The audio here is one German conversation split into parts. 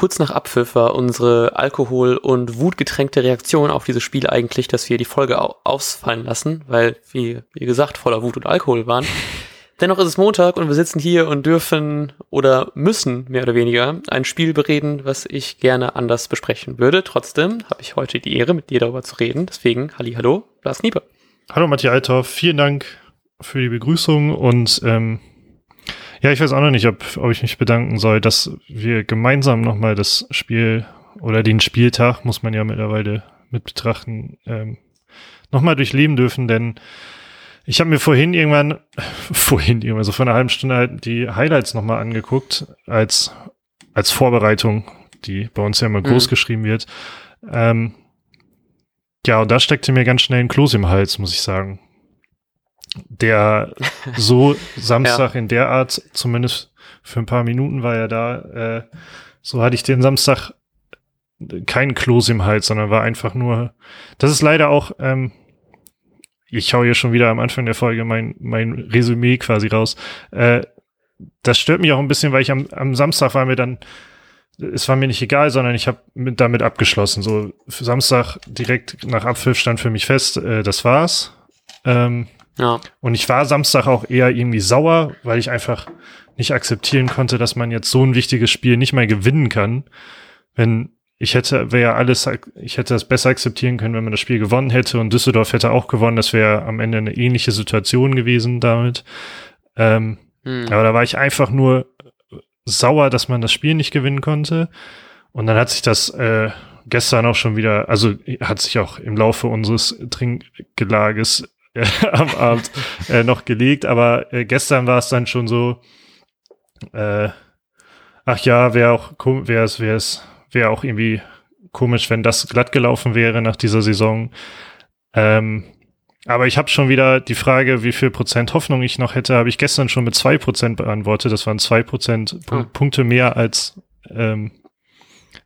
kurz nach Abpfiff war unsere Alkohol- und wutgetränkte Reaktion auf dieses Spiel eigentlich, dass wir die Folge ausfallen lassen, weil, wie, wie gesagt, voller Wut und Alkohol waren. Dennoch ist es Montag und wir sitzen hier und dürfen oder müssen mehr oder weniger ein Spiel bereden, was ich gerne anders besprechen würde. Trotzdem habe ich heute die Ehre, mit dir darüber zu reden. Deswegen, Halli, hallo, Lars Knieper. Hallo Matthias Althoff, vielen Dank für die Begrüßung und ähm, ja, ich weiß auch noch nicht, ob, ob ich mich bedanken soll, dass wir gemeinsam nochmal das Spiel oder den Spieltag, muss man ja mittlerweile mit betrachten, ähm, nochmal durchleben dürfen, denn ich habe mir vorhin irgendwann, vorhin irgendwann, so vor einer halben Stunde halt die Highlights nochmal angeguckt, als, als Vorbereitung, die bei uns ja immer groß mhm. geschrieben wird. Ähm, ja, und da steckte mir ganz schnell ein Kloß im Hals, muss ich sagen. Der so Samstag ja. in der Art, zumindest für ein paar Minuten war er da, äh, so hatte ich den Samstag keinen Kloß im Hals, sondern war einfach nur, das ist leider auch, ähm, ich hau hier schon wieder am Anfang der Folge mein, mein Resümee quasi raus. Äh, das stört mich auch ein bisschen, weil ich am, am Samstag war mir dann, es war mir nicht egal, sondern ich habe damit abgeschlossen. So für Samstag direkt nach Abpfiff stand für mich fest, äh, das war's. Ähm, ja. Und ich war Samstag auch eher irgendwie sauer, weil ich einfach nicht akzeptieren konnte, dass man jetzt so ein wichtiges Spiel nicht mehr gewinnen kann, wenn ich hätte, wäre ja alles, ich hätte das besser akzeptieren können, wenn man das Spiel gewonnen hätte und Düsseldorf hätte auch gewonnen. Das wäre am Ende eine ähnliche Situation gewesen damit. Ähm, hm. Aber da war ich einfach nur sauer, dass man das Spiel nicht gewinnen konnte. Und dann hat sich das äh, gestern auch schon wieder, also hat sich auch im Laufe unseres Trinkgelages am Abend äh, noch gelegt. Aber äh, gestern war es dann schon so, äh, ach ja, wäre auch, wäre es, wäre es wäre auch irgendwie komisch, wenn das glatt gelaufen wäre nach dieser Saison. Ähm, aber ich habe schon wieder die Frage, wie viel Prozent Hoffnung ich noch hätte, habe ich gestern schon mit zwei Prozent beantwortet. Das waren zwei Prozent oh. Punkte mehr als, ähm,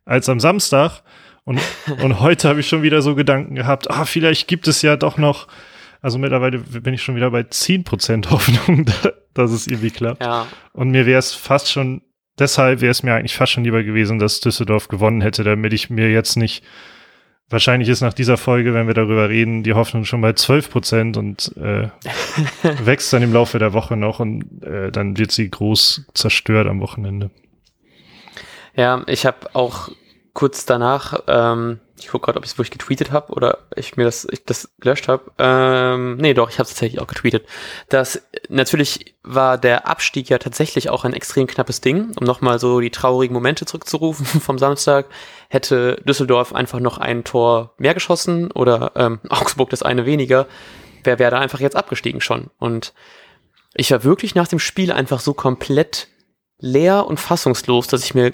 als am Samstag. Und, und heute habe ich schon wieder so Gedanken gehabt, ah, vielleicht gibt es ja doch noch, also mittlerweile bin ich schon wieder bei zehn Prozent Hoffnung, dass es irgendwie klappt. Ja. Und mir wäre es fast schon deshalb wäre es mir eigentlich fast schon lieber gewesen, dass Düsseldorf gewonnen hätte, damit ich mir jetzt nicht, wahrscheinlich ist nach dieser Folge, wenn wir darüber reden, die Hoffnung schon bei 12 Prozent und äh, wächst dann im Laufe der Woche noch und äh, dann wird sie groß zerstört am Wochenende. Ja, ich habe auch kurz danach ähm, ich gucke gerade, ob ich es wirklich getweetet habe oder ich mir das, ich das gelöscht habe. Ähm, nee, doch, ich habe tatsächlich auch getweetet. Das natürlich war der Abstieg ja tatsächlich auch ein extrem knappes Ding, um nochmal so die traurigen Momente zurückzurufen vom Samstag. Hätte Düsseldorf einfach noch ein Tor mehr geschossen oder ähm, Augsburg das eine weniger, wer wäre da einfach jetzt abgestiegen schon. Und ich war wirklich nach dem Spiel einfach so komplett leer und fassungslos, dass ich mir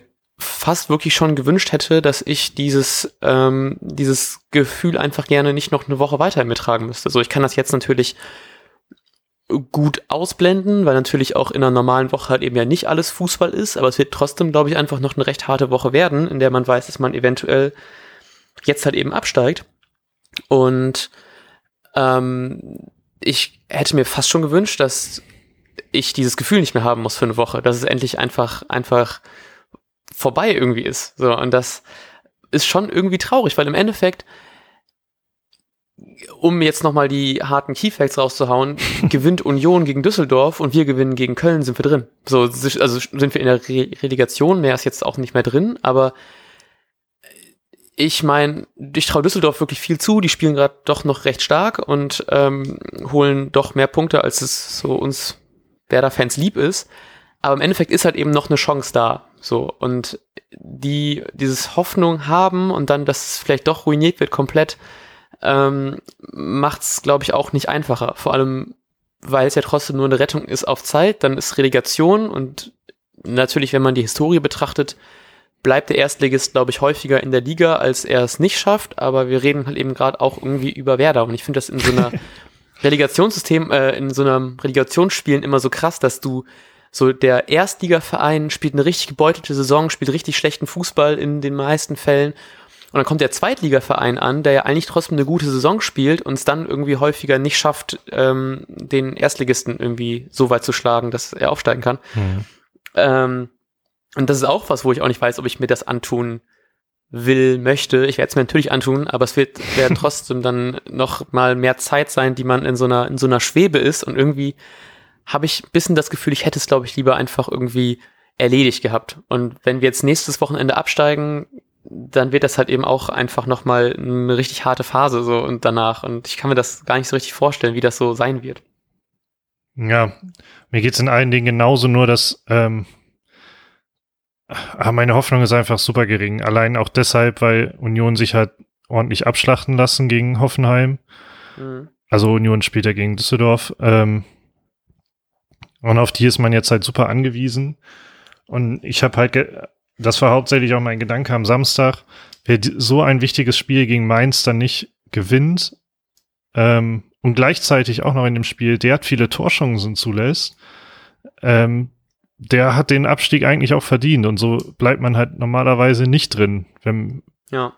fast wirklich schon gewünscht hätte, dass ich dieses, ähm, dieses Gefühl einfach gerne nicht noch eine Woche weiter mittragen müsste. So, ich kann das jetzt natürlich gut ausblenden, weil natürlich auch in einer normalen Woche halt eben ja nicht alles Fußball ist, aber es wird trotzdem, glaube ich, einfach noch eine recht harte Woche werden, in der man weiß, dass man eventuell jetzt halt eben absteigt. Und ähm, ich hätte mir fast schon gewünscht, dass ich dieses Gefühl nicht mehr haben muss für eine Woche, dass es endlich einfach, einfach vorbei irgendwie ist. So, und das ist schon irgendwie traurig, weil im Endeffekt, um jetzt nochmal die harten Keyfacts rauszuhauen, gewinnt Union gegen Düsseldorf und wir gewinnen gegen Köln, sind wir drin. So, also sind wir in der Re Relegation, mehr ist jetzt auch nicht mehr drin, aber ich meine, ich traue Düsseldorf wirklich viel zu. Die spielen gerade doch noch recht stark und ähm, holen doch mehr Punkte, als es so uns Werder-Fans lieb ist. Aber im Endeffekt ist halt eben noch eine Chance da. So, und die dieses Hoffnung haben und dann, dass es vielleicht doch ruiniert wird komplett, ähm, macht es, glaube ich, auch nicht einfacher. Vor allem, weil es ja trotzdem nur eine Rettung ist auf Zeit, dann ist Relegation und natürlich, wenn man die Historie betrachtet, bleibt der Erstligist, glaube ich, häufiger in der Liga, als er es nicht schafft, aber wir reden halt eben gerade auch irgendwie über Werder und ich finde das in so einer Relegationssystem, äh, in so einem Relegationsspielen immer so krass, dass du so der Erstligaverein spielt eine richtig gebeutelte Saison, spielt richtig schlechten Fußball in den meisten Fällen. Und dann kommt der Zweitligaverein an, der ja eigentlich trotzdem eine gute Saison spielt und es dann irgendwie häufiger nicht schafft, ähm, den Erstligisten irgendwie so weit zu schlagen, dass er aufsteigen kann. Mhm. Ähm, Und das ist auch was, wo ich auch nicht weiß, ob ich mir das antun will, möchte. Ich werde es mir natürlich antun, aber es wird werden trotzdem dann noch mal mehr Zeit sein, die man in so einer in so einer Schwebe ist und irgendwie habe ich ein bisschen das Gefühl, ich hätte es glaube ich lieber einfach irgendwie erledigt gehabt. Und wenn wir jetzt nächstes Wochenende absteigen, dann wird das halt eben auch einfach noch mal eine richtig harte Phase so und danach und ich kann mir das gar nicht so richtig vorstellen, wie das so sein wird. Ja, mir geht's in allen Dingen genauso, nur dass ähm, ah, meine Hoffnung ist einfach super gering. Allein auch deshalb, weil Union sich halt ordentlich abschlachten lassen gegen Hoffenheim. Mhm. Also Union später gegen Düsseldorf. Ähm, und auf die ist man jetzt halt super angewiesen. Und ich habe halt, das war hauptsächlich auch mein Gedanke am Samstag, wer so ein wichtiges Spiel gegen Mainz dann nicht gewinnt ähm, und gleichzeitig auch noch in dem Spiel derart viele Torchancen zulässt, ähm, der hat den Abstieg eigentlich auch verdient und so bleibt man halt normalerweise nicht drin, wenn, ja.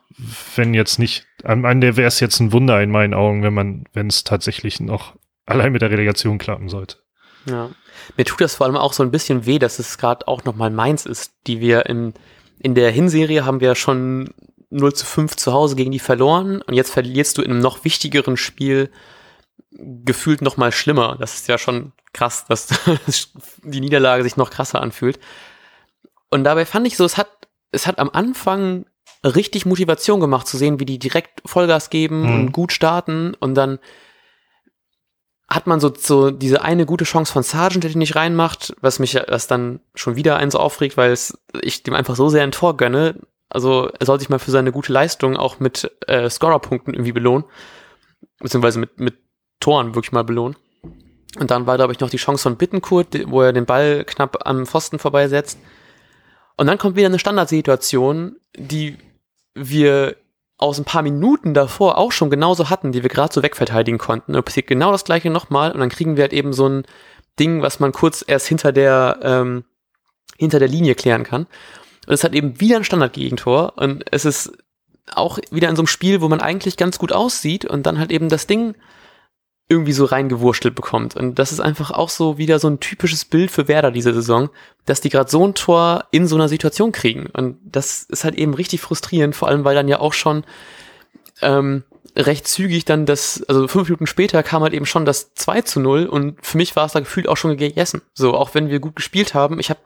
wenn jetzt nicht, am Ende wäre es jetzt ein Wunder in meinen Augen, wenn man, wenn es tatsächlich noch allein mit der Relegation klappen sollte. Ja. Mir tut das vor allem auch so ein bisschen weh, dass es gerade auch nochmal Mainz ist, die wir in, in der Hinserie haben wir schon 0 zu 5 zu Hause gegen die verloren und jetzt verlierst du in einem noch wichtigeren Spiel gefühlt noch mal schlimmer. Das ist ja schon krass, dass die Niederlage sich noch krasser anfühlt. Und dabei fand ich so, es hat, es hat am Anfang richtig Motivation gemacht zu sehen, wie die direkt Vollgas geben mhm. und gut starten und dann hat man so, so diese eine gute Chance von Sargent, der die nicht reinmacht, was mich was dann schon wieder eins aufregt, weil es, ich dem einfach so sehr ein Tor gönne. Also er soll sich mal für seine gute Leistung auch mit äh, Scorer-Punkten irgendwie belohnen. Beziehungsweise mit, mit Toren wirklich mal belohnen. Und dann war, glaube ich, noch die Chance von Bittenkurt, wo er den Ball knapp am Pfosten vorbeisetzt. Und dann kommt wieder eine Standardsituation, die wir aus ein paar Minuten davor auch schon genauso hatten, die wir gerade so wegverteidigen konnten. Und passiert genau das gleiche nochmal und dann kriegen wir halt eben so ein Ding, was man kurz erst hinter der, ähm, hinter der Linie klären kann. Und es hat eben wieder ein Standardgegentor und es ist auch wieder in so einem Spiel, wo man eigentlich ganz gut aussieht und dann halt eben das Ding irgendwie so reingewurstelt bekommt. Und das ist einfach auch so wieder so ein typisches Bild für Werder diese Saison, dass die gerade so ein Tor in so einer Situation kriegen. Und das ist halt eben richtig frustrierend, vor allem weil dann ja auch schon ähm, recht zügig dann das, also fünf Minuten später kam halt eben schon das 2 zu 0 und für mich war es da gefühlt auch schon gegessen. So, auch wenn wir gut gespielt haben. Ich habe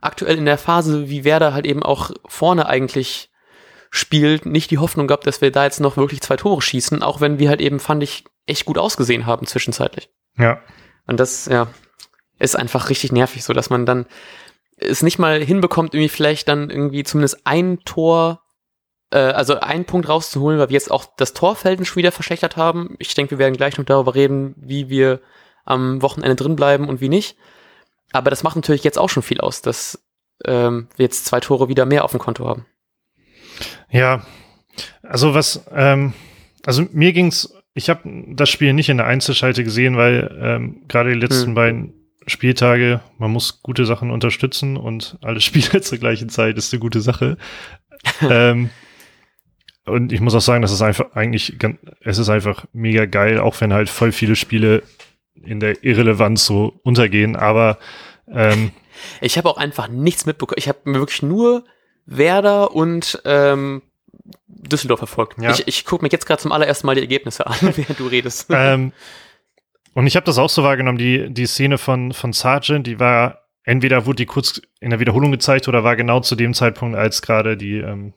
aktuell in der Phase, wie Werder halt eben auch vorne eigentlich spielt, nicht die Hoffnung gehabt, dass wir da jetzt noch wirklich zwei Tore schießen, auch wenn wir halt eben, fand ich, echt gut ausgesehen haben zwischenzeitlich. Ja. Und das, ja, ist einfach richtig nervig, so dass man dann es nicht mal hinbekommt, irgendwie vielleicht dann irgendwie zumindest ein Tor, äh, also einen Punkt rauszuholen, weil wir jetzt auch das Torfelden schon wieder verschlechtert haben. Ich denke, wir werden gleich noch darüber reden, wie wir am Wochenende drin bleiben und wie nicht. Aber das macht natürlich jetzt auch schon viel aus, dass ähm, wir jetzt zwei Tore wieder mehr auf dem Konto haben. Ja, also was, ähm, also mir ging's ich habe das Spiel nicht in der Einzelschalte gesehen, weil ähm, gerade die letzten hm. beiden Spieltage, man muss gute Sachen unterstützen und alle Spiele zur gleichen Zeit ist eine gute Sache. ähm, und ich muss auch sagen, das ist einfach eigentlich, es ist einfach mega geil, auch wenn halt voll viele Spiele in der Irrelevanz so untergehen, aber ähm, ich habe auch einfach nichts mitbekommen. Ich habe mir wirklich nur Werder und ähm, Düsseldorf verfolgt. Ja. Ich, ich gucke mir jetzt gerade zum allerersten Mal die Ergebnisse an, während du redest. Ähm, und ich habe das auch so wahrgenommen, die, die Szene von, von Sargent, die war, entweder wurde die kurz in der Wiederholung gezeigt oder war genau zu dem Zeitpunkt, als gerade die, ähm,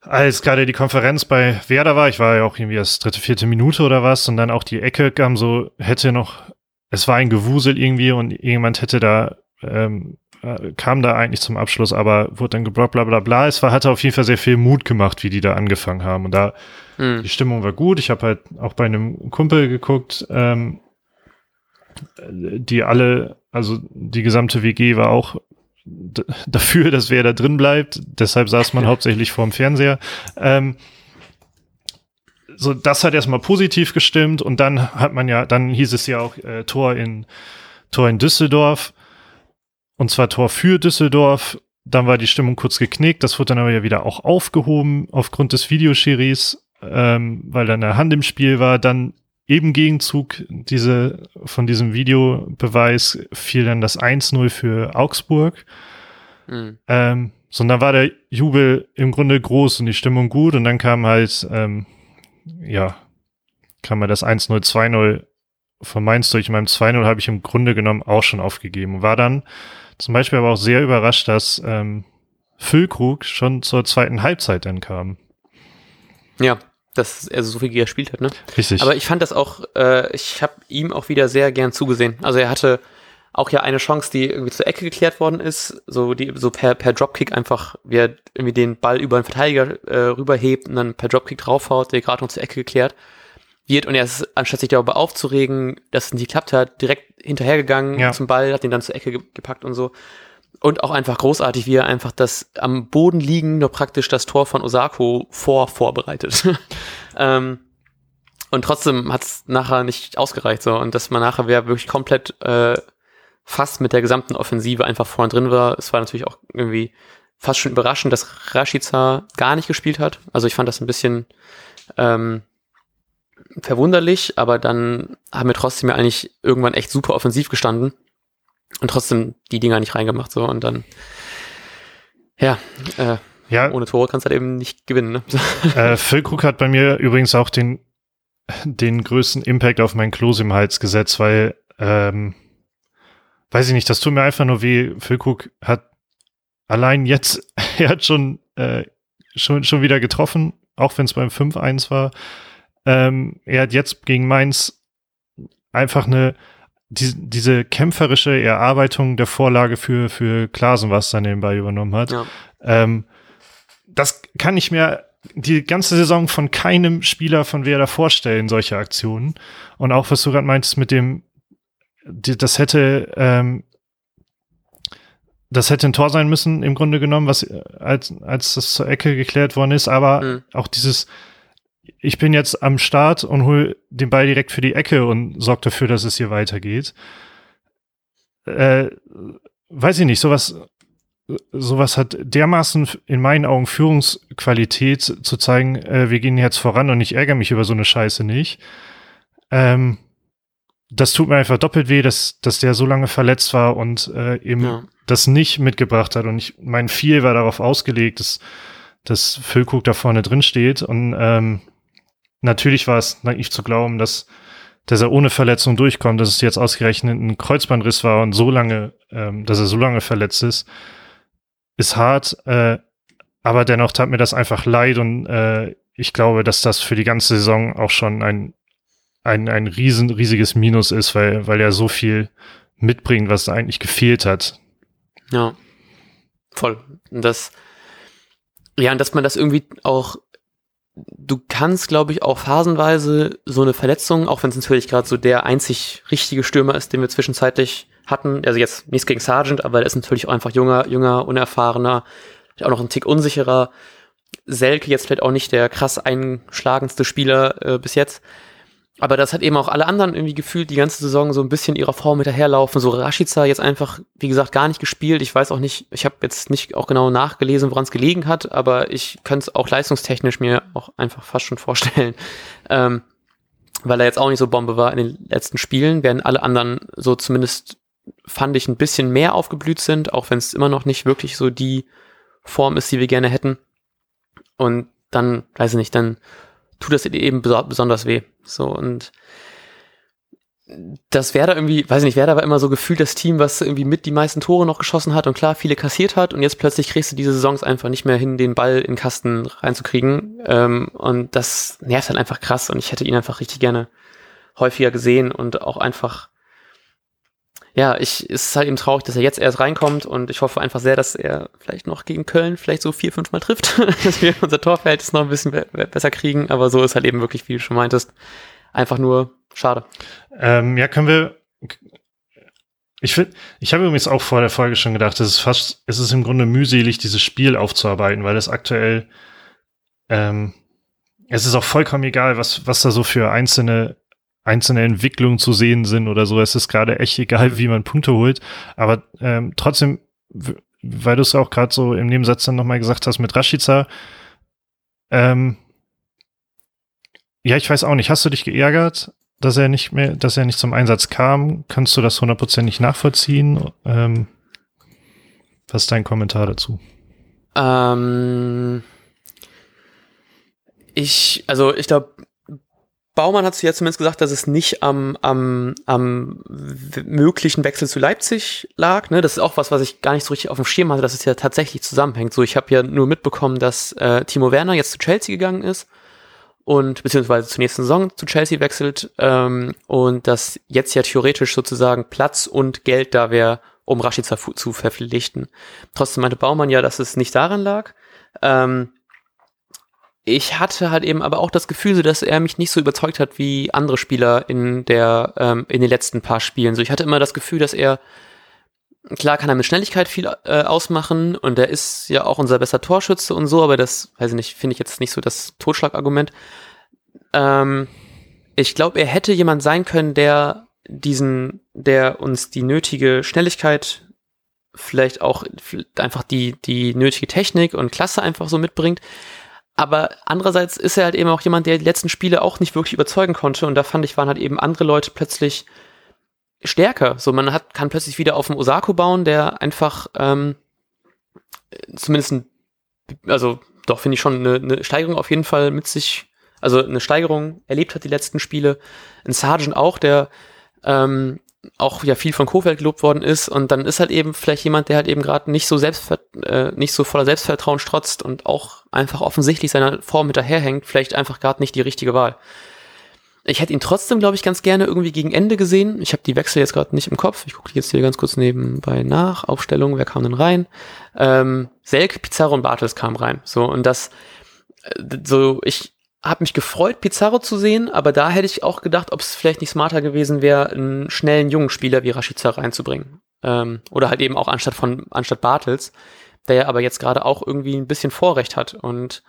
als gerade die Konferenz bei Werder war. Ich war ja auch irgendwie erst dritte, vierte Minute oder was und dann auch die Ecke kam so, hätte noch, es war ein Gewusel irgendwie und irgendjemand hätte da ähm, äh, kam da eigentlich zum Abschluss, aber wurde dann geblockt, bla bla bla. Es war, hatte auf jeden Fall sehr viel Mut gemacht, wie die da angefangen haben. Und da, mhm. die Stimmung war gut. Ich habe halt auch bei einem Kumpel geguckt, ähm, die alle, also die gesamte WG war auch dafür, dass wer da drin bleibt. Deshalb saß man hauptsächlich vorm Fernseher. Ähm, so, das hat erstmal positiv gestimmt und dann hat man ja, dann hieß es ja auch äh, Tor in Tor in Düsseldorf. Und zwar Tor für Düsseldorf. Dann war die Stimmung kurz geknickt. Das wurde dann aber ja wieder auch aufgehoben aufgrund des Videoschiris, ähm, weil dann eine Hand im Spiel war. Dann im Gegenzug diese, von diesem Videobeweis fiel dann das 1-0 für Augsburg. Mhm. Ähm, sondern war der Jubel im Grunde groß und die Stimmung gut und dann kam halt, ähm, ja, kam mal das 1-0, 2-0 von Mainz durch. In meinem 2-0 habe ich im Grunde genommen auch schon aufgegeben. War dann zum Beispiel aber auch sehr überrascht, dass ähm, Füllkrug schon zur zweiten Halbzeit dann kam. Ja, dass er so viel gespielt hat, ne? Richtig. Aber ich fand das auch, äh, ich habe ihm auch wieder sehr gern zugesehen. Also er hatte auch ja eine Chance, die irgendwie zur Ecke geklärt worden ist, so die so per per Dropkick einfach, wie er irgendwie den Ball über einen Verteidiger äh, rüberhebt und dann per Dropkick draufhaut, der gerade noch zur Ecke geklärt wird und er ist, anstatt sich darüber aufzuregen, dass es nicht geklappt hat, direkt hinterhergegangen ja. zum Ball, hat ihn dann zur Ecke gepackt und so. Und auch einfach großartig, wie er einfach das am Boden liegen nur praktisch das Tor von Osako vor vorbereitet. ähm, und trotzdem hat es nachher nicht ausgereicht so und dass man nachher wäre wirklich komplett äh, fast mit der gesamten Offensive einfach vorne drin war. Es war natürlich auch irgendwie fast schon überraschend, dass Rashica gar nicht gespielt hat. Also ich fand das ein bisschen ähm, verwunderlich, aber dann haben wir trotzdem ja eigentlich irgendwann echt super offensiv gestanden und trotzdem die Dinger nicht reingemacht so und dann ja, äh, ja. ohne Tore kannst du halt eben nicht gewinnen. Ne? Äh, Füllkrug hat bei mir übrigens auch den den größten Impact auf mein Kloß im Hals gesetzt, weil ähm, weiß ich nicht, das tut mir einfach nur weh. Füllkrug hat allein jetzt, er hat schon äh, schon schon wieder getroffen, auch wenn es beim 5-1 war. Ähm, er hat jetzt gegen Mainz einfach eine die, diese kämpferische Erarbeitung der Vorlage für, für Klasen, was dann nebenbei übernommen hat. Ja. Ähm, das kann ich mir die ganze Saison von keinem Spieler von Werder vorstellen, solche Aktionen. Und auch was du gerade meintest mit dem, die, das hätte, ähm, das hätte ein Tor sein müssen, im Grunde genommen, was als, als das zur Ecke geklärt worden ist, aber mhm. auch dieses, ich bin jetzt am Start und hol den Ball direkt für die Ecke und sorge dafür, dass es hier weitergeht. Äh, weiß ich nicht, sowas, sowas hat dermaßen in meinen Augen Führungsqualität zu zeigen, äh, wir gehen jetzt voran und ich ärgere mich über so eine Scheiße nicht. Ähm, das tut mir einfach doppelt weh, dass, dass der so lange verletzt war und äh, eben ja. das nicht mitgebracht hat. Und ich, mein Viel war darauf ausgelegt, dass, dass Füllkrug da vorne drin steht. Und ähm, natürlich war es naiv zu glauben, dass, dass er ohne Verletzung durchkommt, dass es jetzt ausgerechnet ein Kreuzbandriss war und so lange, ähm, dass er so lange verletzt ist, ist hart. Äh, aber dennoch tat mir das einfach leid und äh, ich glaube, dass das für die ganze Saison auch schon ein, ein, ein riesen, riesiges Minus ist, weil, weil er so viel mitbringt, was eigentlich gefehlt hat. Ja, voll. Und das, ja, und dass man das irgendwie auch du kannst, glaube ich, auch phasenweise so eine Verletzung, auch wenn es natürlich gerade so der einzig richtige Stürmer ist, den wir zwischenzeitlich hatten, also jetzt nichts gegen Sargent, aber der ist natürlich auch einfach junger, jünger, unerfahrener, auch noch ein Tick unsicherer. Selke jetzt vielleicht auch nicht der krass einschlagendste Spieler äh, bis jetzt. Aber das hat eben auch alle anderen irgendwie gefühlt, die ganze Saison so ein bisschen ihrer Form hinterherlaufen. So Rashica jetzt einfach, wie gesagt, gar nicht gespielt. Ich weiß auch nicht, ich habe jetzt nicht auch genau nachgelesen, woran es gelegen hat, aber ich könnte es auch leistungstechnisch mir auch einfach fast schon vorstellen. Ähm, weil er jetzt auch nicht so Bombe war in den letzten Spielen, während alle anderen so zumindest fand ich ein bisschen mehr aufgeblüht sind, auch wenn es immer noch nicht wirklich so die Form ist, die wir gerne hätten. Und dann, weiß ich nicht, dann tut das eben besonders weh. So und das wäre da irgendwie, weiß ich nicht, Werder war immer so gefühlt das Team, was irgendwie mit die meisten Tore noch geschossen hat und klar viele kassiert hat und jetzt plötzlich kriegst du diese Saisons einfach nicht mehr hin, den Ball in den Kasten reinzukriegen ähm, und das nervt halt einfach krass und ich hätte ihn einfach richtig gerne häufiger gesehen und auch einfach ja, ich, es ist halt eben traurig, dass er jetzt erst reinkommt und ich hoffe einfach sehr, dass er vielleicht noch gegen Köln vielleicht so vier, fünf Mal trifft, dass wir unser Torverhältnis noch ein bisschen be besser kriegen, aber so ist halt eben wirklich, wie du schon meintest, einfach nur schade. Ähm, ja, können wir, ich finde, ich habe übrigens auch vor der Folge schon gedacht, es ist fast, es ist im Grunde mühselig, dieses Spiel aufzuarbeiten, weil es aktuell, ähm, es ist auch vollkommen egal, was, was da so für einzelne einzelne Entwicklungen zu sehen sind oder so. Es ist gerade echt egal, wie man Punkte holt. Aber ähm, trotzdem, weil du es auch gerade so im Nebensatz dann nochmal gesagt hast mit Rashica, ähm, ja, ich weiß auch nicht. Hast du dich geärgert, dass er nicht mehr, dass er nicht zum Einsatz kam. Kannst du das hundertprozentig nachvollziehen? Ähm, was ist dein Kommentar dazu? Ähm, ich, also ich glaube, Baumann hat ja zumindest gesagt, dass es nicht am, am, am möglichen Wechsel zu Leipzig lag. Ne? Das ist auch was, was ich gar nicht so richtig auf dem Schirm hatte, dass es ja tatsächlich zusammenhängt. So, ich habe ja nur mitbekommen, dass äh, Timo Werner jetzt zu Chelsea gegangen ist und beziehungsweise zur nächsten Saison zu Chelsea wechselt ähm, und dass jetzt ja theoretisch sozusagen Platz und Geld da wäre, um Rashica zu verpflichten. Trotzdem meinte Baumann ja, dass es nicht daran lag. Ähm, ich hatte halt eben aber auch das Gefühl, so, dass er mich nicht so überzeugt hat wie andere Spieler in der ähm, in den letzten paar Spielen. So, ich hatte immer das Gefühl, dass er klar kann er mit Schnelligkeit viel äh, ausmachen und er ist ja auch unser bester Torschütze und so, aber das weiß ich nicht, finde ich jetzt nicht so das Totschlagargument. Ähm, ich glaube, er hätte jemand sein können, der diesen, der uns die nötige Schnelligkeit vielleicht auch einfach die die nötige Technik und Klasse einfach so mitbringt aber andererseits ist er halt eben auch jemand, der die letzten Spiele auch nicht wirklich überzeugen konnte. Und da fand ich, waren halt eben andere Leute plötzlich stärker. So, man hat, kann plötzlich wieder auf den Osako bauen, der einfach ähm, zumindest ein, also doch finde ich schon eine, eine Steigerung auf jeden Fall mit sich, also eine Steigerung erlebt hat die letzten Spiele. Ein Sargent auch, der ähm, auch ja viel von Kofeld gelobt worden ist und dann ist halt eben vielleicht jemand, der halt eben gerade nicht so selbst äh, nicht so voller Selbstvertrauen strotzt und auch einfach offensichtlich seiner Form hinterherhängt, vielleicht einfach gerade nicht die richtige Wahl. Ich hätte ihn trotzdem, glaube ich, ganz gerne irgendwie gegen Ende gesehen. Ich habe die Wechsel jetzt gerade nicht im Kopf. Ich gucke jetzt hier ganz kurz nebenbei nach. Aufstellung, wer kam denn rein? Ähm, Selk, Pizarro und Bartels kamen rein. So, und das, äh, so, ich habe mich gefreut, Pizarro zu sehen, aber da hätte ich auch gedacht, ob es vielleicht nicht smarter gewesen wäre, einen schnellen jungen Spieler wie Rashica reinzubringen. Ähm, oder halt eben auch anstatt von, anstatt Bartels, der ja aber jetzt gerade auch irgendwie ein bisschen Vorrecht hat. Und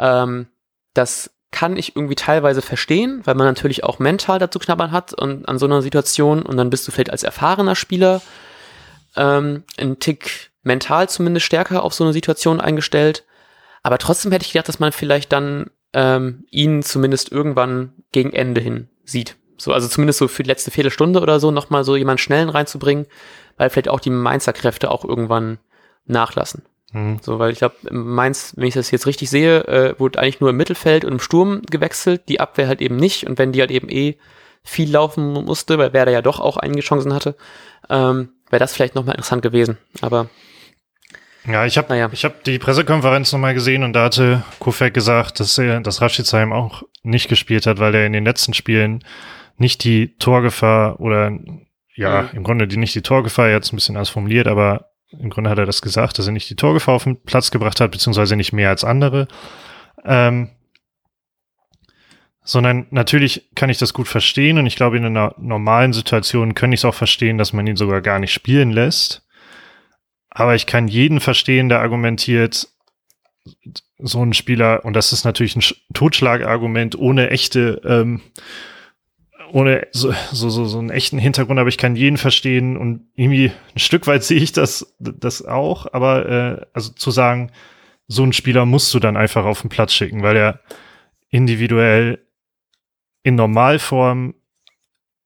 ähm, das kann ich irgendwie teilweise verstehen, weil man natürlich auch mental dazu knabbern hat und an so einer Situation und dann bist du vielleicht als erfahrener Spieler ähm, ein Tick mental zumindest stärker auf so eine Situation eingestellt. Aber trotzdem hätte ich gedacht, dass man vielleicht dann ähm, ihn zumindest irgendwann gegen Ende hin sieht. So, also zumindest so für die letzte Viertelstunde oder so nochmal so jemanden schnellen reinzubringen, weil vielleicht auch die Mainzer Kräfte auch irgendwann nachlassen. Mhm. So, weil ich glaube, Mainz, wenn ich das jetzt richtig sehe, äh, wurde eigentlich nur im Mittelfeld und im Sturm gewechselt, die Abwehr halt eben nicht. Und wenn die halt eben eh viel laufen musste, weil Werder ja doch auch einige Chancen hatte, ähm, wäre das vielleicht nochmal interessant gewesen. Aber ja, ich habe naja. ich hab die Pressekonferenz nochmal gesehen und da hatte Kofek gesagt, dass er dass Rashitzheim auch nicht gespielt hat, weil er in den letzten Spielen nicht die Torgefahr oder ja, mhm. im Grunde die nicht die Torgefahr jetzt ein bisschen anders formuliert, aber im Grunde hat er das gesagt, dass er nicht die Torgefahr auf den Platz gebracht hat, beziehungsweise nicht mehr als andere. Ähm, sondern natürlich kann ich das gut verstehen und ich glaube, in einer normalen Situation könnte ich es auch verstehen, dass man ihn sogar gar nicht spielen lässt. Aber ich kann jeden verstehen, der argumentiert, so ein Spieler, und das ist natürlich ein Totschlagargument ohne echte, ähm, ohne so, so, so, so einen echten Hintergrund, aber ich kann jeden verstehen und irgendwie ein Stück weit sehe ich das, das auch, aber äh, also zu sagen, so ein Spieler musst du dann einfach auf den Platz schicken, weil er individuell in Normalform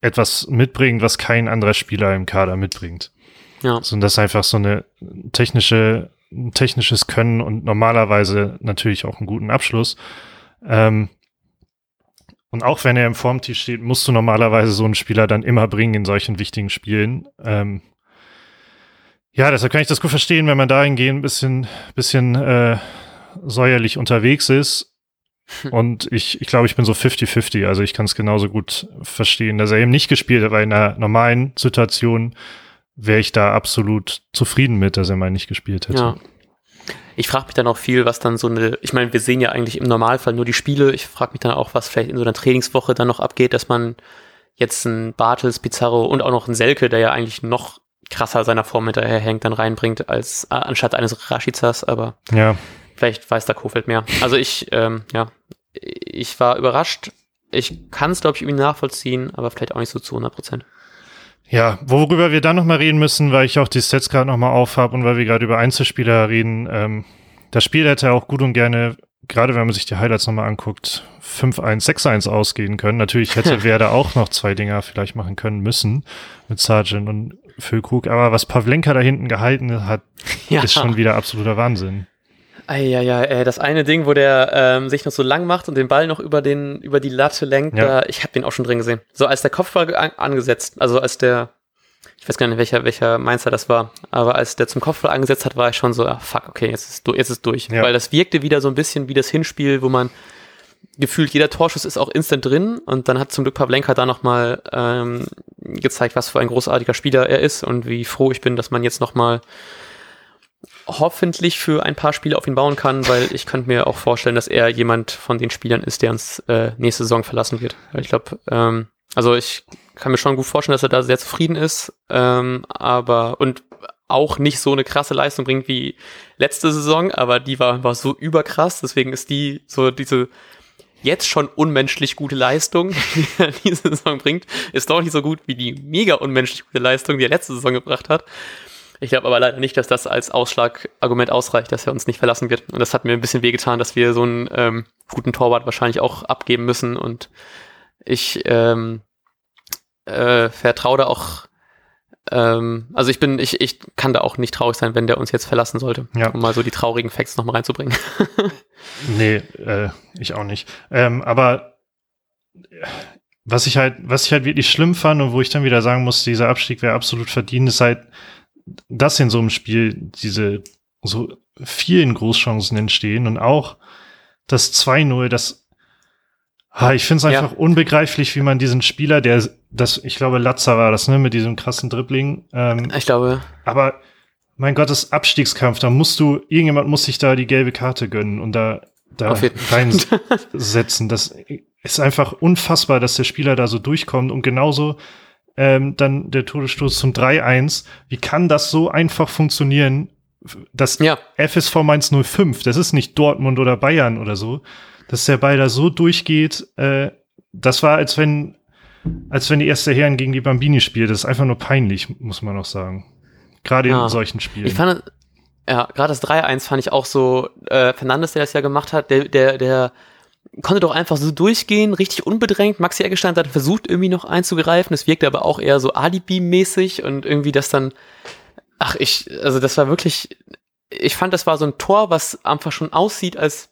etwas mitbringt, was kein anderer Spieler im Kader mitbringt. Ja. So, und das ist einfach so eine technische, technisches Können und normalerweise natürlich auch einen guten Abschluss. Ähm, und auch wenn er im Formtisch steht, musst du normalerweise so einen Spieler dann immer bringen in solchen wichtigen Spielen. Ähm, ja, deshalb kann ich das gut verstehen, wenn man dahingehend ein bisschen, bisschen äh, säuerlich unterwegs ist. Und ich, ich glaube, ich bin so 50-50. Also ich kann es genauso gut verstehen, dass er eben nicht gespielt hat, weil in einer normalen Situation wäre ich da absolut zufrieden mit, dass er mal nicht gespielt hätte. Ja. Ich frage mich dann auch viel, was dann so eine, ich meine, wir sehen ja eigentlich im Normalfall nur die Spiele. Ich frage mich dann auch, was vielleicht in so einer Trainingswoche dann noch abgeht, dass man jetzt ein Bartels, Pizarro und auch noch ein Selke, der ja eigentlich noch krasser seiner Form hinterherhängt, dann reinbringt, als äh, anstatt eines Rashizas, aber ja. vielleicht weiß der Kofeld mehr. Also ich, ähm, ja, ich war überrascht. Ich kann es, glaube ich, irgendwie nachvollziehen, aber vielleicht auch nicht so zu 100 Prozent. Ja, worüber wir dann nochmal reden müssen, weil ich auch die Sets gerade nochmal aufhab und weil wir gerade über Einzelspieler reden. Ähm, das Spiel hätte auch gut und gerne gerade wenn man sich die Highlights nochmal anguckt, 5-1, 6-1 ausgehen können. Natürlich hätte Werder auch noch zwei Dinger vielleicht machen können müssen mit Sargent und Füllkrug. Aber was Pavlenka da hinten gehalten hat, ja. ist schon wieder absoluter Wahnsinn. Ja, äh, das eine Ding, wo der ähm, sich noch so lang macht und den Ball noch über den über die Latte lenkt, ja. da, ich habe den auch schon drin gesehen. So als der Kopfball an, angesetzt, also als der ich weiß gar nicht, welcher, welcher Mainzer das war, aber als der zum Kopfball angesetzt hat, war ich schon so, ah, fuck, okay, jetzt ist, jetzt ist durch. Ja. Weil das wirkte wieder so ein bisschen wie das Hinspiel, wo man gefühlt jeder Torschuss ist auch instant drin und dann hat zum Glück Pavlenka da nochmal ähm, gezeigt, was für ein großartiger Spieler er ist und wie froh ich bin, dass man jetzt nochmal hoffentlich für ein paar Spiele auf ihn bauen kann, weil ich könnte mir auch vorstellen, dass er jemand von den Spielern ist, der uns äh, nächste Saison verlassen wird. Ich glaube, ähm, also ich kann mir schon gut vorstellen, dass er da sehr zufrieden ist, ähm, aber und auch nicht so eine krasse Leistung bringt wie letzte Saison, aber die war, war so überkrass, deswegen ist die so diese jetzt schon unmenschlich gute Leistung, die er diese Saison bringt, ist doch nicht so gut wie die mega unmenschlich gute Leistung, die er letzte Saison gebracht hat. Ich glaube aber leider nicht, dass das als Ausschlagargument ausreicht, dass er uns nicht verlassen wird. Und das hat mir ein bisschen wehgetan, dass wir so einen ähm, guten Torwart wahrscheinlich auch abgeben müssen. Und ich ähm, äh, vertraue da auch, ähm, also ich bin, ich, ich kann da auch nicht traurig sein, wenn der uns jetzt verlassen sollte, ja. um mal so die traurigen Facts nochmal reinzubringen. nee, äh, ich auch nicht. Ähm, aber was ich halt, was ich halt wirklich schlimm fand und wo ich dann wieder sagen muss, dieser Abstieg wäre absolut verdient, ist halt, dass in so einem Spiel diese so vielen Großchancen entstehen und auch das 2-0, das Ah, ich finde es einfach ja. unbegreiflich, wie man diesen Spieler, der das, ich glaube, Latzer war das, ne, mit diesem krassen Dribbling. Ähm, ich glaube. Aber mein Gott, das Abstiegskampf, da musst du, irgendjemand muss sich da die gelbe Karte gönnen und da, da reinsetzen. Das ist einfach unfassbar, dass der Spieler da so durchkommt und genauso ähm, dann der Todesstoß zum 3-1. Wie kann das so einfach funktionieren? Das ja. FSV Mainz 05, das ist nicht Dortmund oder Bayern oder so dass der Ball da so durchgeht, äh, das war, als wenn, als wenn die erste Herren gegen die Bambini spielt. Das ist einfach nur peinlich, muss man noch sagen. Gerade ja. in solchen Spielen. Ich fand, ja, gerade das 3-1 fand ich auch so, äh, Fernandes, der das ja gemacht hat, der, der, der konnte doch einfach so durchgehen, richtig unbedrängt. Maxi Eggestein hat versucht, irgendwie noch einzugreifen. Es wirkte aber auch eher so Alibi-mäßig und irgendwie das dann, ach, ich, also das war wirklich, ich fand, das war so ein Tor, was einfach schon aussieht, als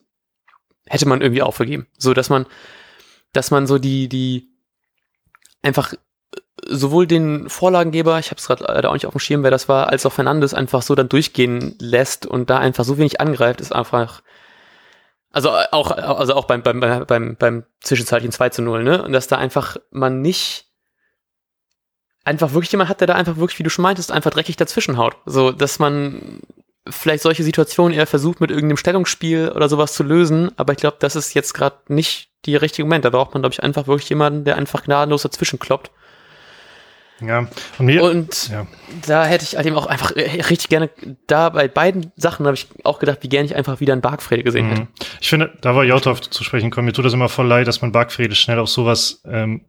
hätte man irgendwie aufgegeben. So, dass man, dass man so die, die einfach sowohl den Vorlagengeber, ich habe es gerade leider auch nicht auf dem Schirm, wer das war, als auch Fernandes einfach so dann durchgehen lässt und da einfach so wenig angreift, ist einfach also auch, also auch beim, beim, beim, beim zwischenzeitlichen 2 zu 0, ne? Und dass da einfach man nicht einfach wirklich jemand hat, der da einfach wirklich, wie du schon meintest, einfach dreckig dazwischen haut. So, dass man vielleicht solche Situationen eher versucht, mit irgendeinem Stellungsspiel oder sowas zu lösen, aber ich glaube, das ist jetzt gerade nicht die richtige Moment. Da braucht man, glaube ich, einfach wirklich jemanden, der einfach gnadenlos dazwischen kloppt. Ja, und, mir, und ja. da hätte ich halt eben auch einfach richtig gerne, da bei beiden Sachen habe ich auch gedacht, wie gerne ich einfach wieder einen Barkfrede gesehen mhm. hätte. Ich finde, da war Jautoff zu sprechen kommen. Mir tut das immer voll leid, dass man Barkfrede schnell auf sowas, ähm,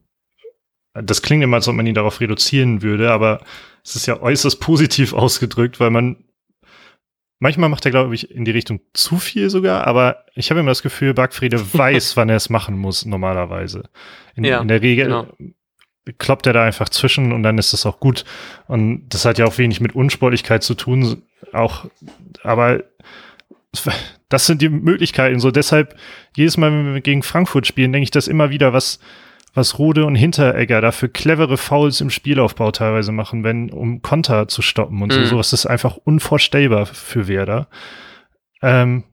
das klingt immer, als ob man ihn darauf reduzieren würde, aber es ist ja äußerst positiv ausgedrückt, weil man Manchmal macht er, glaube ich, in die Richtung zu viel sogar, aber ich habe immer das Gefühl, Backfriede weiß, wann er es machen muss, normalerweise. In, ja, in der Regel genau. Kloppt er da einfach zwischen und dann ist das auch gut. Und das hat ja auch wenig mit Unsportlichkeit zu tun, auch, aber das sind die Möglichkeiten. So deshalb, jedes Mal, wenn wir gegen Frankfurt spielen, denke ich das immer wieder, was, was Rode und Hinteregger da für clevere Fouls im Spielaufbau teilweise machen, wenn, um Konter zu stoppen und mhm. so. Sowas ist einfach unvorstellbar für Werder. Ähm,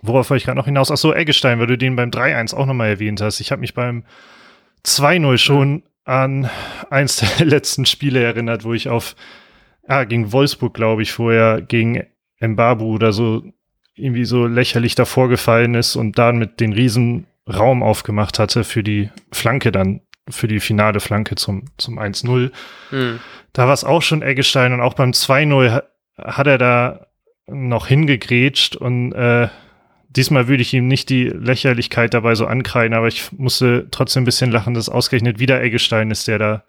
worauf wollte ich gerade noch hinaus? Ach so, Eggestein, weil du den beim 3-1 auch nochmal erwähnt hast. Ich habe mich beim 2-0 schon an eins der letzten Spiele erinnert, wo ich auf, ah, gegen Wolfsburg, glaube ich, vorher gegen Mbabu oder so irgendwie so lächerlich davor gefallen ist und dann mit den riesen Raum aufgemacht hatte für die Flanke dann, für die finale Flanke zum, zum 1-0. Mhm. Da war es auch schon Eggestein und auch beim 2-0 hat, hat er da noch hingegrätscht und äh, diesmal würde ich ihm nicht die Lächerlichkeit dabei so ankreiden, aber ich musste trotzdem ein bisschen lachen, dass ausgerechnet wieder Eggestein ist, der da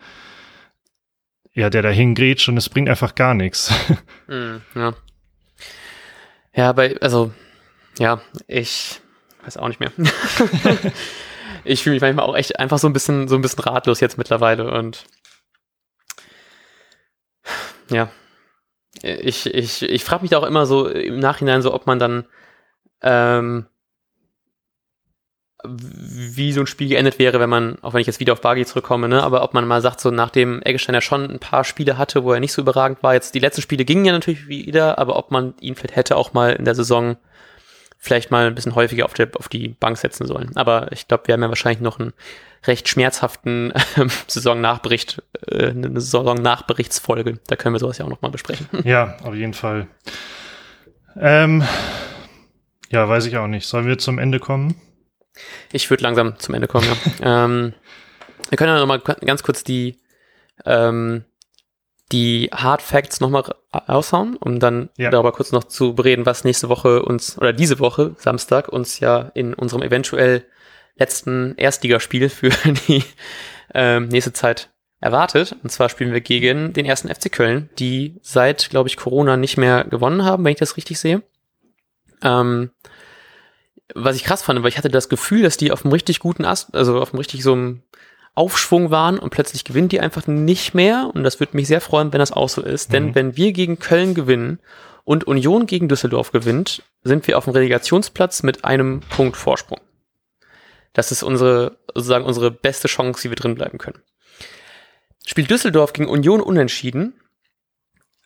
ja, der da hingrätscht und es bringt einfach gar nichts. Mm, ja. Ja, bei, also Ja, ich weiß auch nicht mehr. ich fühle mich manchmal auch echt einfach so ein bisschen, so ein bisschen ratlos jetzt mittlerweile und ja, ich, ich, ich frage mich da auch immer so im Nachhinein so, ob man dann ähm, wie so ein Spiel geendet wäre, wenn man, auch wenn ich jetzt wieder auf Bargi zurückkomme, ne, aber ob man mal sagt, so nachdem Eggestein ja schon ein paar Spiele hatte, wo er nicht so überragend war, jetzt die letzten Spiele gingen ja natürlich wieder, aber ob man ihn vielleicht hätte auch mal in der Saison vielleicht mal ein bisschen häufiger auf, der, auf die Bank setzen sollen. Aber ich glaube, wir haben ja wahrscheinlich noch einen recht schmerzhaften äh, Saisonnachbericht, äh, eine Saisonnachberichtsfolge. Da können wir sowas ja auch noch mal besprechen. Ja, auf jeden Fall. Ähm, ja, weiß ich auch nicht. Sollen wir zum Ende kommen? Ich würde langsam zum Ende kommen. Ja. ähm, wir können ja noch mal ganz kurz die ähm, die Hard Facts nochmal aushauen, um dann ja. darüber kurz noch zu bereden, was nächste Woche uns, oder diese Woche, Samstag, uns ja in unserem eventuell letzten Erstligaspiel für die ähm, nächste Zeit erwartet. Und zwar spielen wir gegen den ersten FC Köln, die seit, glaube ich, Corona nicht mehr gewonnen haben, wenn ich das richtig sehe. Ähm, was ich krass fand, weil ich hatte das Gefühl, dass die auf einem richtig guten Ast, also auf einem richtig so einem Aufschwung waren und plötzlich gewinnen die einfach nicht mehr. Und das würde mich sehr freuen, wenn das auch so ist. Mhm. Denn wenn wir gegen Köln gewinnen und Union gegen Düsseldorf gewinnt, sind wir auf dem Relegationsplatz mit einem Punkt Vorsprung. Das ist unsere, sozusagen unsere beste Chance, wie wir drin bleiben können. Spielt Düsseldorf gegen Union unentschieden,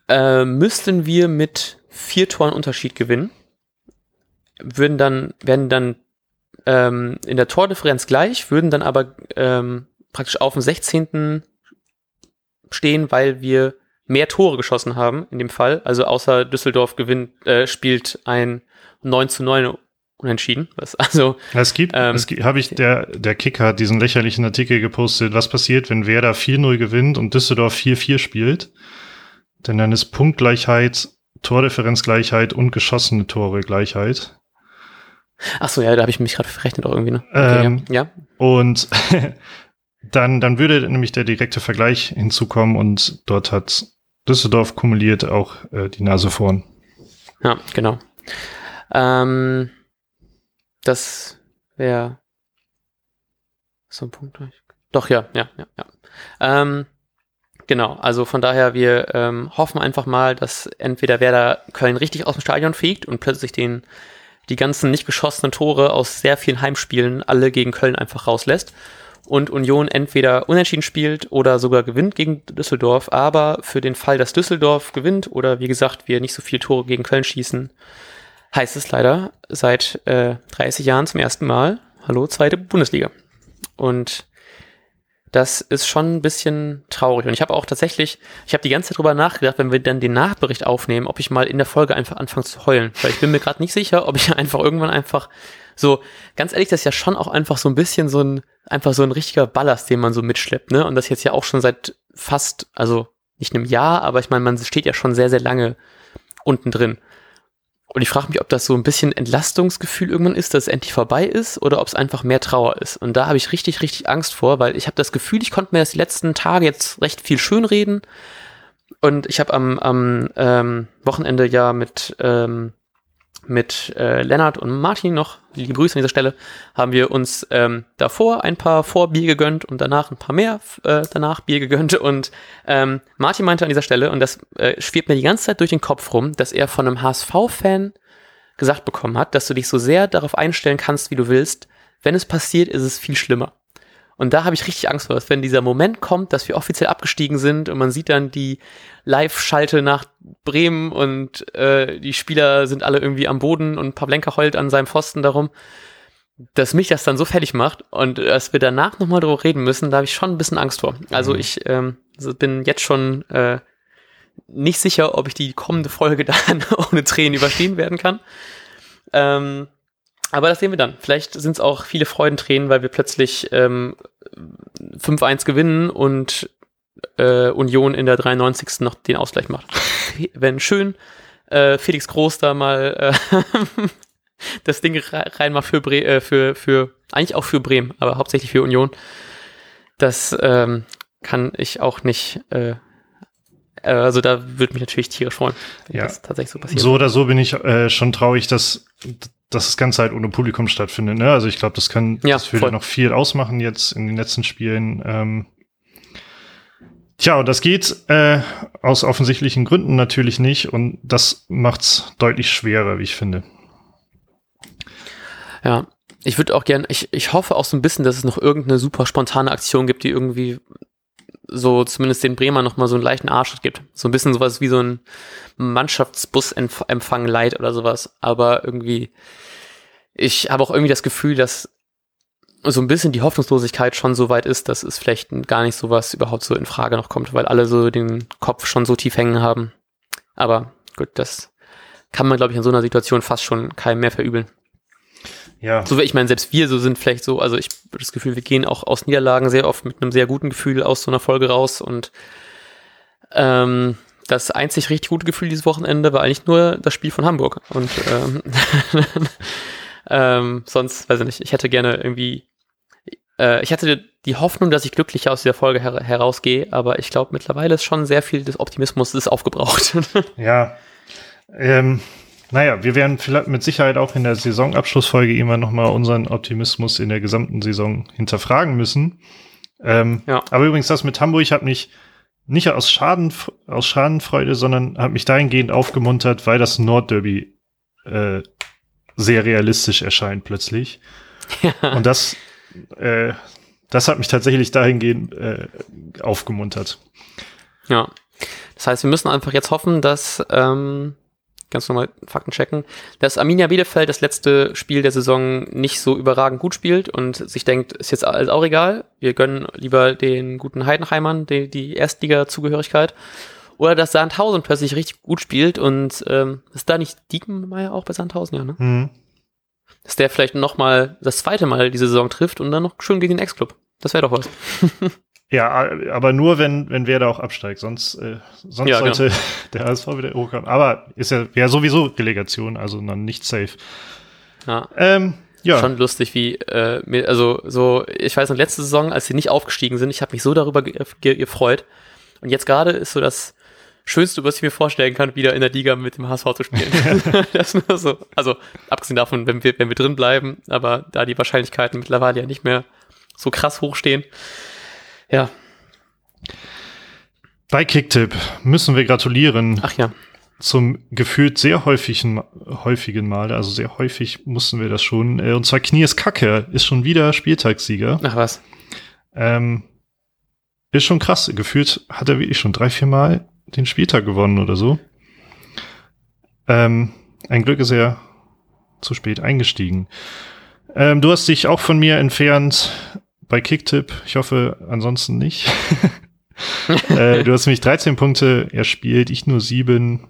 äh, müssten wir mit vier Toren Unterschied gewinnen würden dann, werden dann ähm, in der Tordifferenz gleich, würden dann aber ähm, praktisch auf dem 16. stehen, weil wir mehr Tore geschossen haben in dem Fall. Also außer Düsseldorf gewinnt, äh, spielt ein 9 zu 9 unentschieden. Was, also, es gibt, ähm, es gibt habe ich, der, der Kicker hat diesen lächerlichen Artikel gepostet, was passiert, wenn Werder 4-0 gewinnt und Düsseldorf 4-4 spielt. Denn dann ist Punktgleichheit, Tordifferenzgleichheit und geschossene Tore Gleichheit. Ach so, ja, da habe ich mich gerade verrechnet auch irgendwie. Ne? Okay, ähm, ja. Und dann, dann würde nämlich der direkte Vergleich hinzukommen und dort hat Düsseldorf kumuliert auch äh, die Nase vorn. Ja, genau. Ähm, das wäre so ein Punkt. Doch, ja, ja, ja, ja. Ähm, genau, also von daher, wir ähm, hoffen einfach mal, dass entweder Werder Köln richtig aus dem Stadion fliegt und plötzlich den die ganzen nicht geschossenen Tore aus sehr vielen Heimspielen alle gegen Köln einfach rauslässt und Union entweder unentschieden spielt oder sogar gewinnt gegen Düsseldorf. Aber für den Fall, dass Düsseldorf gewinnt oder wie gesagt, wir nicht so viele Tore gegen Köln schießen, heißt es leider seit äh, 30 Jahren zum ersten Mal, hallo, zweite Bundesliga. Und das ist schon ein bisschen traurig. Und ich habe auch tatsächlich, ich habe die ganze Zeit drüber nachgedacht, wenn wir dann den Nachbericht aufnehmen, ob ich mal in der Folge einfach anfange zu heulen. Weil ich bin mir gerade nicht sicher, ob ich einfach irgendwann einfach so, ganz ehrlich, das ist ja schon auch einfach so ein bisschen so ein, einfach so ein richtiger Ballast, den man so mitschleppt, ne? Und das jetzt ja auch schon seit fast, also nicht einem Jahr, aber ich meine, man steht ja schon sehr, sehr lange unten drin. Und ich frage mich, ob das so ein bisschen Entlastungsgefühl irgendwann ist, dass es endlich vorbei ist oder ob es einfach mehr Trauer ist. Und da habe ich richtig, richtig Angst vor, weil ich habe das Gefühl, ich konnte mir das die letzten Tage jetzt recht viel schönreden. Und ich habe am, am ähm, Wochenende ja mit ähm, mit äh, Lennart und Martin noch, liebe Grüße an dieser Stelle, haben wir uns ähm, davor ein paar Vorbier gegönnt und danach ein paar mehr äh, danach Bier gegönnt. Und ähm, Martin meinte an dieser Stelle, und das äh, schwebt mir die ganze Zeit durch den Kopf rum, dass er von einem HSV-Fan gesagt bekommen hat, dass du dich so sehr darauf einstellen kannst, wie du willst. Wenn es passiert, ist es viel schlimmer. Und da habe ich richtig Angst vor, dass wenn dieser Moment kommt, dass wir offiziell abgestiegen sind und man sieht dann die Live-Schalte nach Bremen und äh, die Spieler sind alle irgendwie am Boden und Pavlenka heult an seinem Pfosten darum, dass mich das dann so fertig macht und dass wir danach nochmal darüber reden müssen, da habe ich schon ein bisschen Angst vor. Also mhm. ich ähm, bin jetzt schon äh, nicht sicher, ob ich die kommende Folge dann ohne Tränen überstehen werden kann. Ähm, aber das sehen wir dann. Vielleicht sind es auch viele Freudentränen, weil wir plötzlich ähm, 5-1 gewinnen und äh, Union in der 93. noch den Ausgleich macht. Wenn schön äh, Felix Groß da mal äh, das Ding rein macht für, Bre äh, für, für, eigentlich auch für Bremen, aber hauptsächlich für Union. Das ähm, kann ich auch nicht äh, also da würde mich natürlich tierisch freuen, wenn ja. das tatsächlich so passiert. So oder so bin ich äh, schon traurig, dass dass das Ganze halt ohne Publikum stattfindet. Ne? Also ich glaube, das kann Ja, das würde noch viel ausmachen jetzt in den letzten Spielen. Ähm, tja, und das geht äh, aus offensichtlichen Gründen natürlich nicht und das macht's deutlich schwerer, wie ich finde. Ja, ich würde auch gern, ich, ich hoffe auch so ein bisschen, dass es noch irgendeine super spontane Aktion gibt, die irgendwie so zumindest den Bremer noch mal so einen leichten Arschtritt gibt. So ein bisschen sowas wie so ein Mannschaftsbus-Empfang light oder sowas. Aber irgendwie, ich habe auch irgendwie das Gefühl, dass so ein bisschen die Hoffnungslosigkeit schon so weit ist, dass es vielleicht gar nicht sowas überhaupt so in Frage noch kommt, weil alle so den Kopf schon so tief hängen haben. Aber gut, das kann man, glaube ich, in so einer Situation fast schon keinem mehr verübeln. Ja, So, ich meine, selbst wir so sind vielleicht so, also ich habe das Gefühl, wir gehen auch aus Niederlagen sehr oft mit einem sehr guten Gefühl aus so einer Folge raus und ähm, das einzig richtig gute Gefühl dieses Wochenende war eigentlich nur das Spiel von Hamburg und ähm, ähm, sonst, weiß ich nicht, ich hätte gerne irgendwie, äh, ich hatte die Hoffnung, dass ich glücklicher aus dieser Folge her herausgehe, aber ich glaube, mittlerweile ist schon sehr viel des Optimismus ist aufgebraucht. ja. Ähm, naja, wir werden vielleicht mit Sicherheit auch in der Saisonabschlussfolge immer noch mal unseren Optimismus in der gesamten Saison hinterfragen müssen. Ähm, Ja. Aber übrigens, das mit Hamburg hat mich nicht aus, Schaden, aus Schadenfreude, sondern hat mich dahingehend aufgemuntert, weil das Nordderby äh, sehr realistisch erscheint plötzlich. Und das, äh, das hat mich tatsächlich dahingehend äh, aufgemuntert. Ja. Das heißt, wir müssen einfach jetzt hoffen, dass, ähm, ganz normal Fakten checken, dass Arminia Bielefeld das letzte Spiel der Saison nicht so überragend gut spielt und sich denkt, ist jetzt alles auch egal, wir gönnen lieber den guten Heidenheimern die, die Erstliga-Zugehörigkeit. Oder dass Sandhausen plötzlich richtig gut spielt und ähm, ist da nicht Diekenmeier auch bei Sandhausen, ja, ne? Hm. Dass der vielleicht noch mal das zweite Mal diese Saison trifft und dann noch schön gegen den Ex-Club. Das wäre doch was. Ja, aber nur wenn, wenn Werder auch absteigt. Sonst, äh, sonst Ja, genau. sollte der HSV wieder hochkommen. Aber ist ja, ja sowieso Relegation, also dann nicht safe. Ja. Ähm, ja, Schon lustig, wie, äh, also so, ich weiß noch, letzte Saison, als sie nicht aufgestiegen sind, ich habe mich so darüber ge ge gefreut. Und jetzt gerade ist so das Schönste, was ich mir vorstellen kann, wieder in der Liga mit dem HSV zu spielen. das ist nur so. Also, abgesehen davon, wenn wir, wenn wir drin bleiben, aber da die Wahrscheinlichkeiten mittlerweile ja nicht mehr so krass hochstehen. Ja, bei Kicktipp müssen wir gratulieren ach ja. zum gefühlt sehr häufigen, häufigen Mal. Also sehr häufig mussten wir das schon. Äh, Und zwar Knies Kacke ist schon wieder Spieltagssieger. Ach was. Ähm, ist schon krass. Gefühlt hat er wirklich schon drei, vier Mal den Spieltag gewonnen oder so. Ähm, ein Glück ist er zu spät eingestiegen. Ähm, du hast dich auch von mir entfernt bei Kicktipp. Ich hoffe ansonsten nicht. äh, du hast mich 13 Punkte erspielt, ich nur sieben.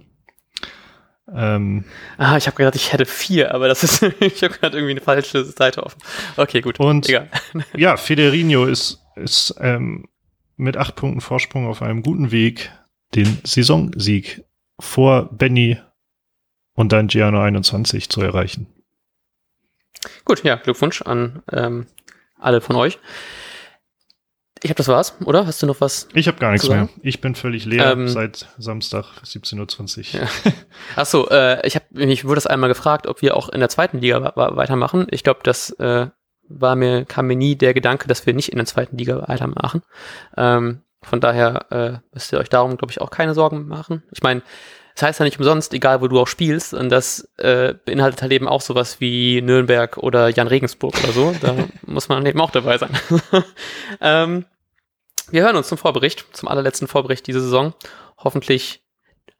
Ähm, Ah, ich habe gedacht, ich hätte vier, aber das ist, ich habe gerade irgendwie eine falsche Seite offen. Okay, gut. Und- Egal. ja, Federinho ist, ist ähm, mit acht Punkten Vorsprung auf einem guten Weg, den Saisonsieg vor Benny und dann Giano 21 zu erreichen. Gut, ja, Glückwunsch an ähm, alle von euch. Ich habe das war's, oder? Hast du noch was? Ich habe gar nichts mehr. Ich bin völlig leer Ähm, seit Samstag 17.20 Uhr. Ja. Ach so, äh, ich habe mich wurde das einmal gefragt, ob wir auch in der zweiten Liga weitermachen. Ich glaube, das äh, war mir kam mir nie der Gedanke, dass wir nicht in der zweiten Liga weitermachen. Ähm, von daher äh, müsst ihr euch darum, glaube ich, auch keine Sorgen machen. Ich meine, es heißt ja nicht umsonst, egal wo du auch spielst, und das äh, beinhaltet halt eben auch sowas wie Nürnberg oder Jan Regensburg oder so. Da muss man eben auch dabei sein. ähm, wir hören uns zum Vorbericht, zum allerletzten Vorbericht dieser Saison. Hoffentlich,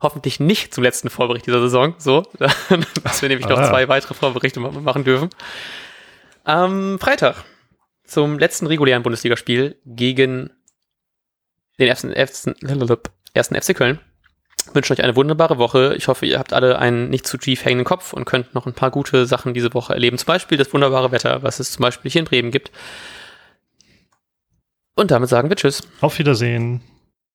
hoffentlich nicht zum letzten Vorbericht dieser Saison, so, dass wir nämlich noch Ah. zwei weitere Vorberichte ma- machen dürfen. Am Freitag zum letzten regulären Bundesligaspiel gegen den ersten, ersten, ersten FC Köln. Wünsche euch eine wunderbare Woche. Ich hoffe, ihr habt alle einen nicht zu tief hängenden Kopf und könnt noch ein paar gute Sachen diese Woche erleben. Zum Beispiel das wunderbare Wetter, was es zum Beispiel hier in Bremen gibt. Und damit sagen wir Tschüss. Auf Wiedersehen.